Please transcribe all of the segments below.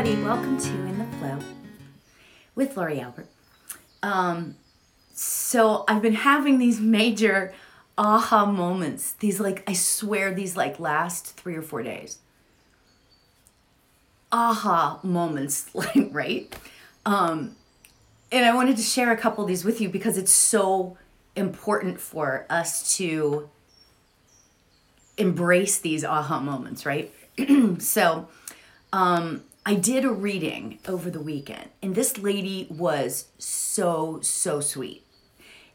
everybody. Welcome to In the Flow with Lori Albert. Um, so I've been having these major aha moments. These like I swear these like last three or four days. Aha moments, like right. Um, and I wanted to share a couple of these with you because it's so important for us to embrace these aha moments, right? so, um, I did a reading over the weekend, and this lady was so, so sweet.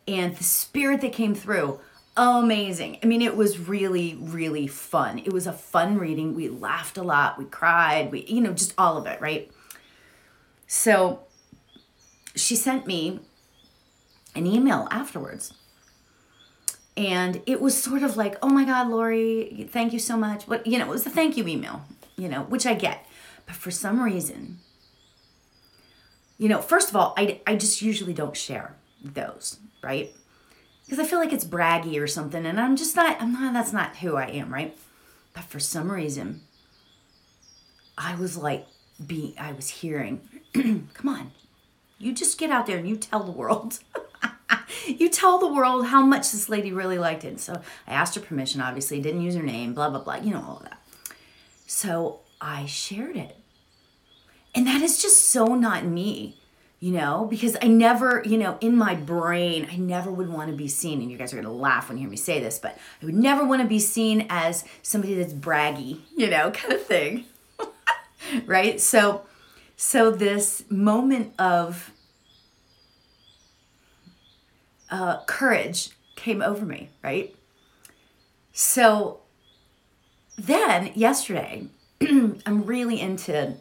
And the spirit that came through, amazing. I mean, it was really, really fun. It was a fun reading. We laughed a lot, we cried, we, you know, just all of it, right? So she sent me an email afterwards. And it was sort of like, oh my God, Lori, thank you so much. But, you know, it was a thank you email, you know, which I get. But for some reason, you know, first of all, I, I just usually don't share those, right? Because I feel like it's braggy or something. And I'm just not, I'm not, that's not who I am, right? But for some reason, I was like, be, I was hearing, come on, you just get out there and you tell the world. you tell the world how much this lady really liked it. So I asked her permission, obviously, didn't use her name, blah, blah, blah, you know, all of that. So I shared it. And that is just so not me, you know, because I never, you know, in my brain, I never would want to be seen. And you guys are going to laugh when you hear me say this, but I would never want to be seen as somebody that's braggy, you know, kind of thing. right? So, so this moment of uh, courage came over me, right? So then yesterday, I'm really into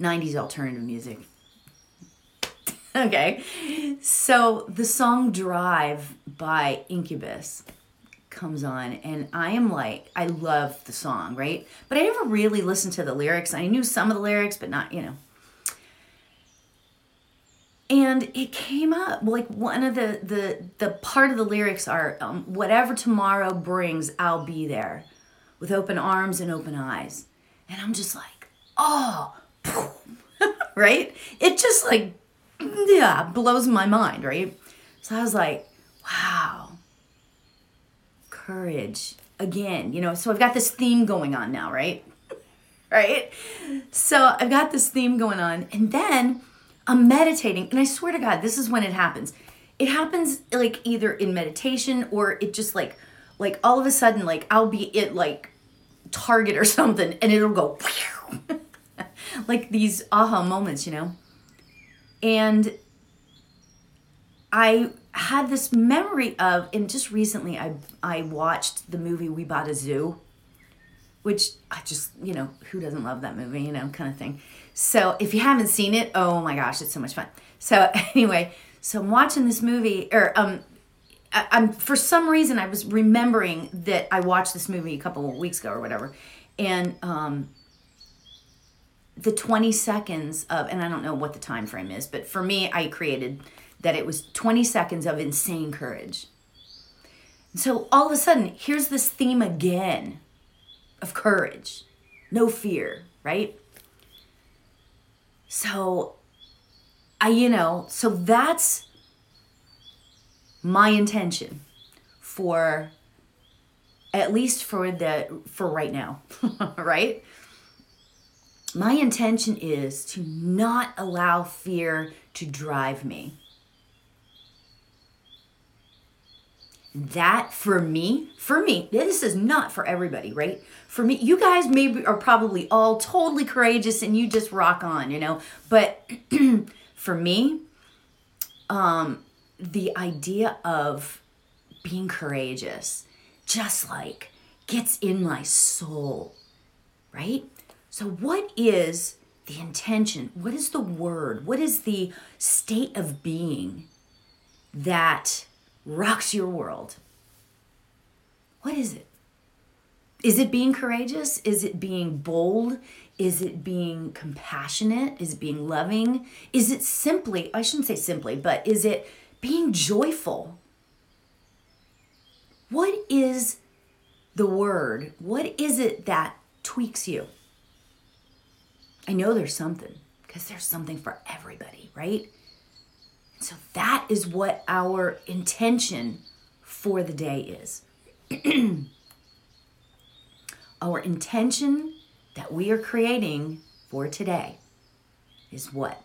90s alternative music. okay. So the song Drive by Incubus comes on and I am like I love the song, right? But I never really listened to the lyrics. I knew some of the lyrics, but not, you know. And it came up like one of the the the part of the lyrics are um, whatever tomorrow brings, I'll be there with open arms and open eyes. And I'm just like, "Oh, right? It just like yeah, blows my mind, right? So I was like, wow courage again you know so i've got this theme going on now right right so i've got this theme going on and then i'm meditating and i swear to god this is when it happens it happens like either in meditation or it just like like all of a sudden like i'll be at like target or something and it'll go like these aha moments you know and i had this memory of, and just recently I I watched the movie We Bought a Zoo, which I just you know who doesn't love that movie you know kind of thing. So if you haven't seen it, oh my gosh, it's so much fun. So anyway, so I'm watching this movie, or um, I, am for some reason I was remembering that I watched this movie a couple of weeks ago or whatever, and um, the 20 seconds of, and I don't know what the time frame is, but for me, I created that it was 20 seconds of insane courage. And so all of a sudden, here's this theme again of courage, no fear, right? So, I, you know, so that's my intention for at least for the for right now right my intention is to not allow fear to drive me that for me, for me, this is not for everybody, right? For me, you guys maybe are probably all totally courageous and you just rock on, you know. But for me, um, the idea of being courageous just like gets in my soul, right? So, what is the intention? What is the word? What is the state of being that rocks your world. What is it? Is it being courageous? Is it being bold? Is it being compassionate? Is it being loving? Is it simply, I shouldn't say simply, but is it being joyful? What is the word? What is it that tweaks you? I know there's something because there's something for everybody, right? So that is what our intention for the day is. our intention that we are creating for today is what?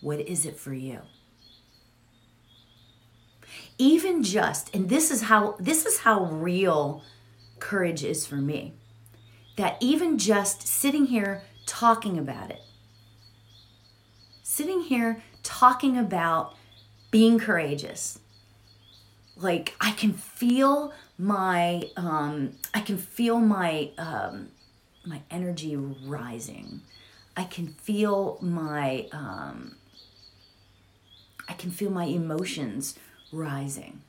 What is it for you? Even just, and this is how this is how real courage is for me. That even just sitting here talking about it, sitting here talking about being courageous, like I can feel my um, I can feel my um, my energy rising. I can feel my um, I can feel my emotions rising.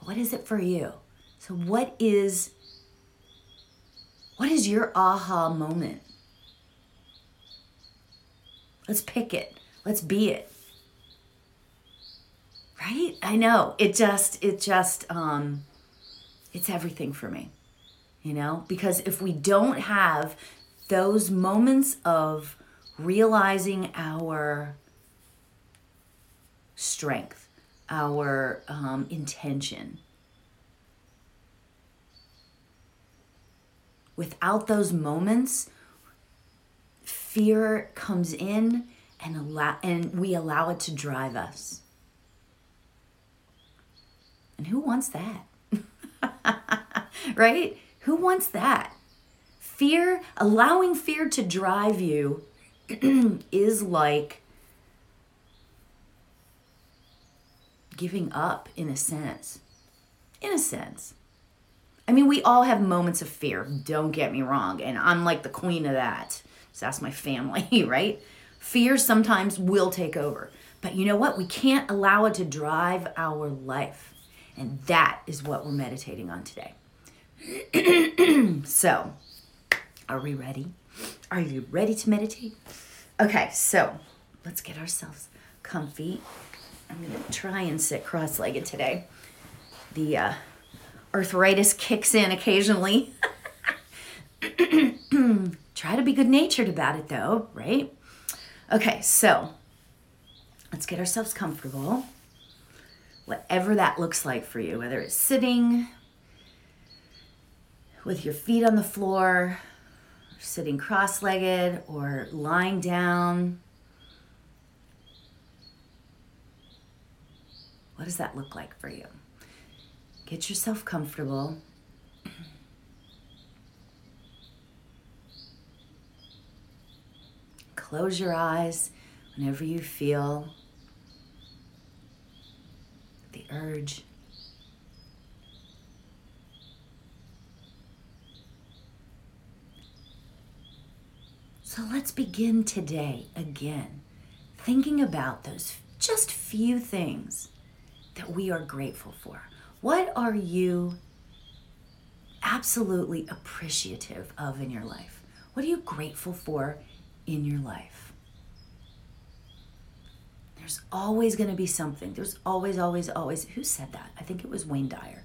What is it for you? So what is what is your aha moment? Let's pick it. Let's be it. Right? I know. It just it just um it's everything for me. You know? Because if we don't have those moments of realizing our strength, our um, intention. Without those moments, fear comes in and allow and we allow it to drive us. And who wants that? right? Who wants that? Fear, allowing fear to drive you is like giving up in a sense. In a sense. I mean, we all have moments of fear, don't get me wrong, and I'm like the queen of that. Just ask my family, right? Fear sometimes will take over. But you know what? We can't allow it to drive our life. And that is what we're meditating on today. so, are we ready? Are you ready to meditate? Okay, so let's get ourselves comfy. I'm going to try and sit cross legged today. The uh, arthritis kicks in occasionally. try to be good natured about it though, right? Okay, so let's get ourselves comfortable. Whatever that looks like for you, whether it's sitting with your feet on the floor, sitting cross legged, or lying down. What does that look like for you? Get yourself comfortable. Close your eyes whenever you feel the urge. So let's begin today again, thinking about those just few things that we are grateful for. What are you absolutely appreciative of in your life? What are you grateful for in your life? There's always going to be something. There's always, always, always. Who said that? I think it was Wayne Dyer.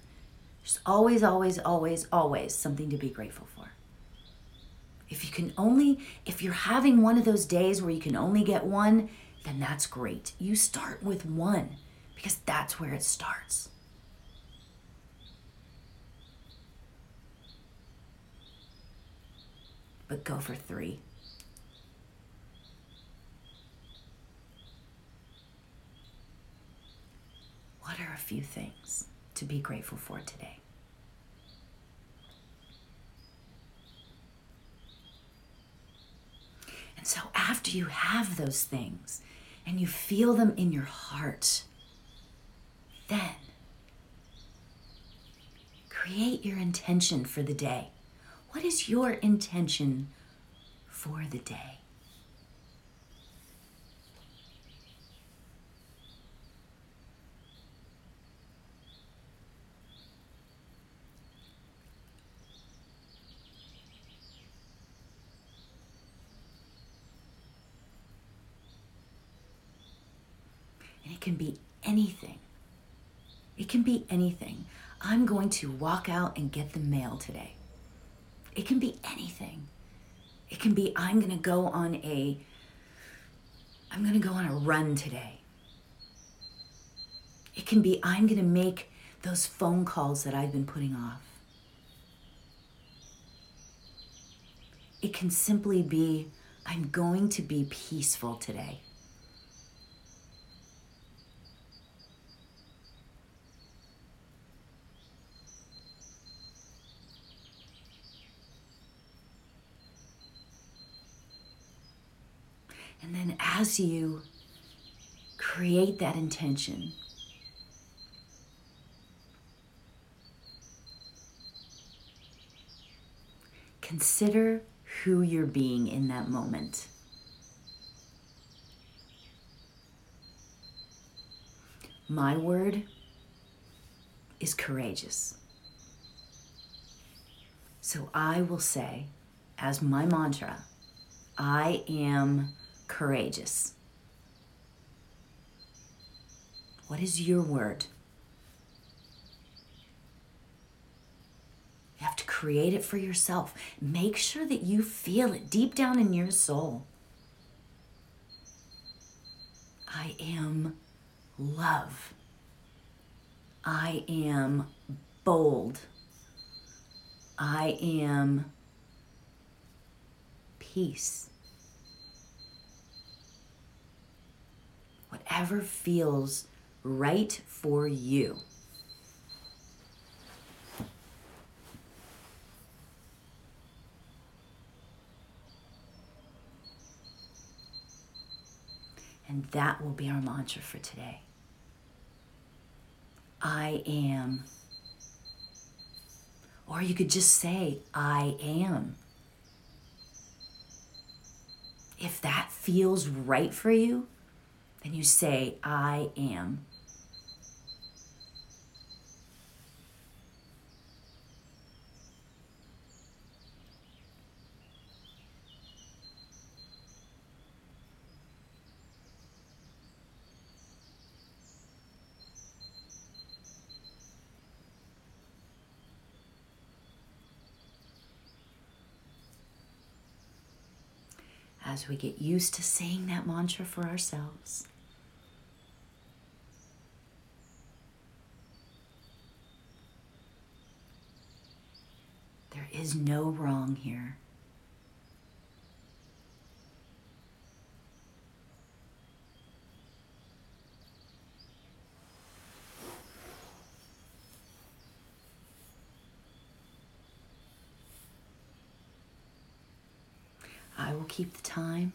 There's always, always, always, always something to be grateful for. If you can only, if you're having one of those days where you can only get one, then that's great. You start with one because that's where it starts. But go for three. What are a few things to be grateful for today? And so, after you have those things and you feel them in your heart, then create your intention for the day. What is your intention for the day? And it can be anything. It can be anything. I'm going to walk out and get the mail today. It can be anything. It can be I'm going to go on a I'm going to go on a run today. It can be I'm going to make those phone calls that I've been putting off. It can simply be I'm going to be peaceful today. And then as you create that intention, consider who you're being in that moment. My word is courageous. So I will say, as my mantra, I am courageous. What is your word? You have to create it for yourself. Make sure that you feel it deep down in your soul. I am love. I am bold. I am peace. Whatever feels right for you. And that will be our mantra for today. I am. Or you could just say, I am. If that feels right for you, then you say, I am. as we get used to saying that mantra for ourselves. There is no wrong here. I will keep the time.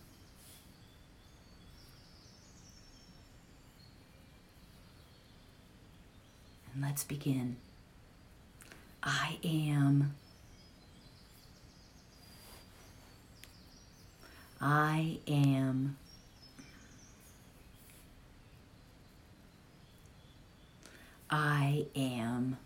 And let's begin. I am. I am. I am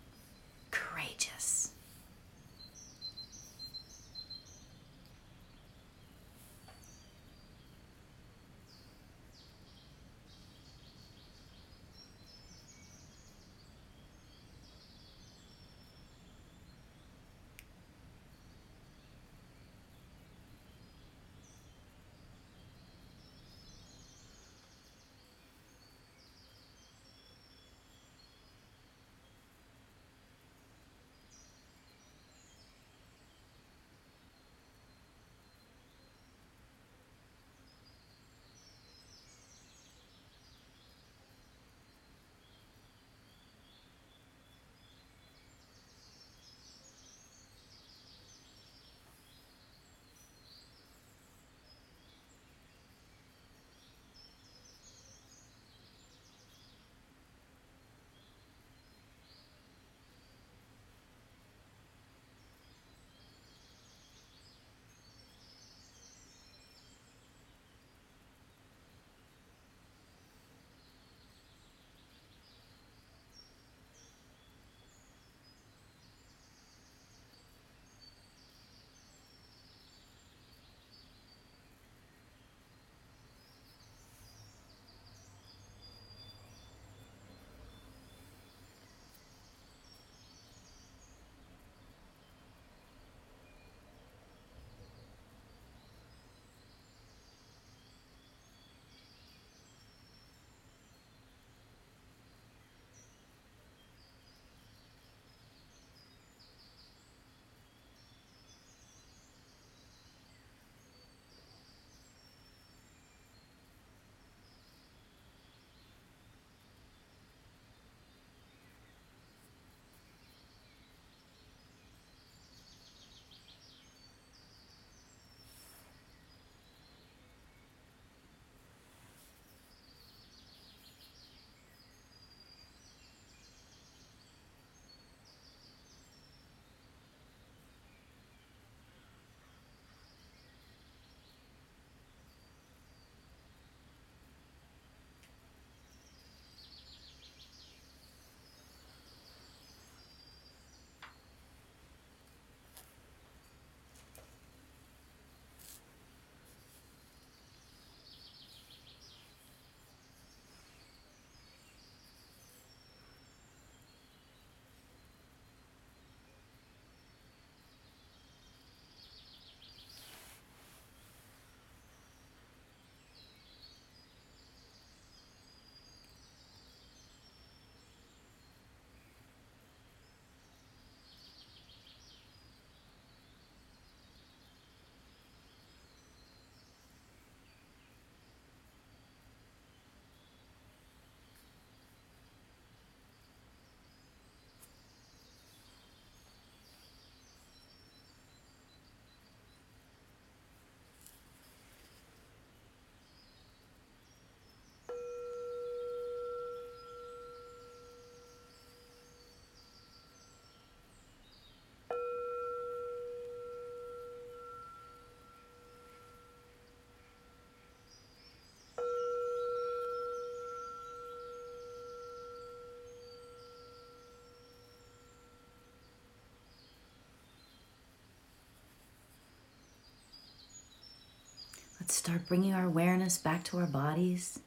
Let's start bringing our awareness back to our bodies.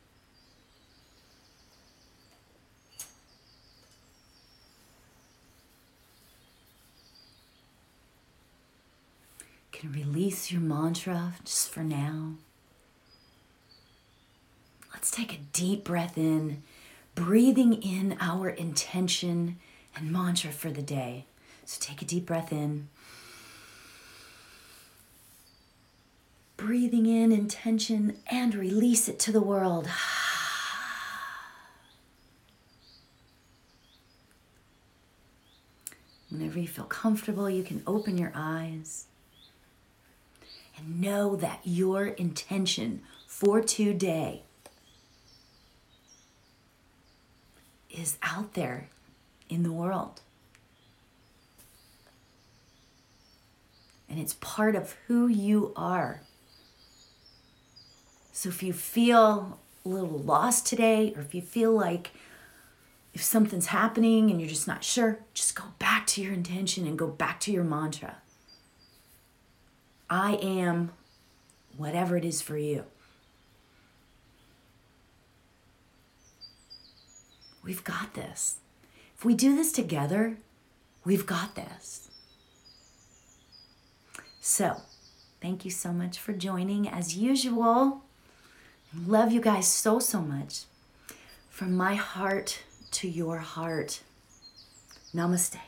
can release your mantra just for now. Let's take a deep breath in, breathing in our intention and mantra for the day. So take a deep breath in. Breathing in intention and release it to the world. Whenever you feel comfortable, you can open your eyes and know that your intention for today is out there in the world. And it's part of who you are. So if you feel a little lost today, or if you feel like if something's happening and you're just not sure, just go back to your intention and go back to your mantra. I am whatever it is for you. We've got this. If we do this together, we've got this. So, thank you so much for joining as usual. Love you guys so, so much. From my heart to your heart. Namaste.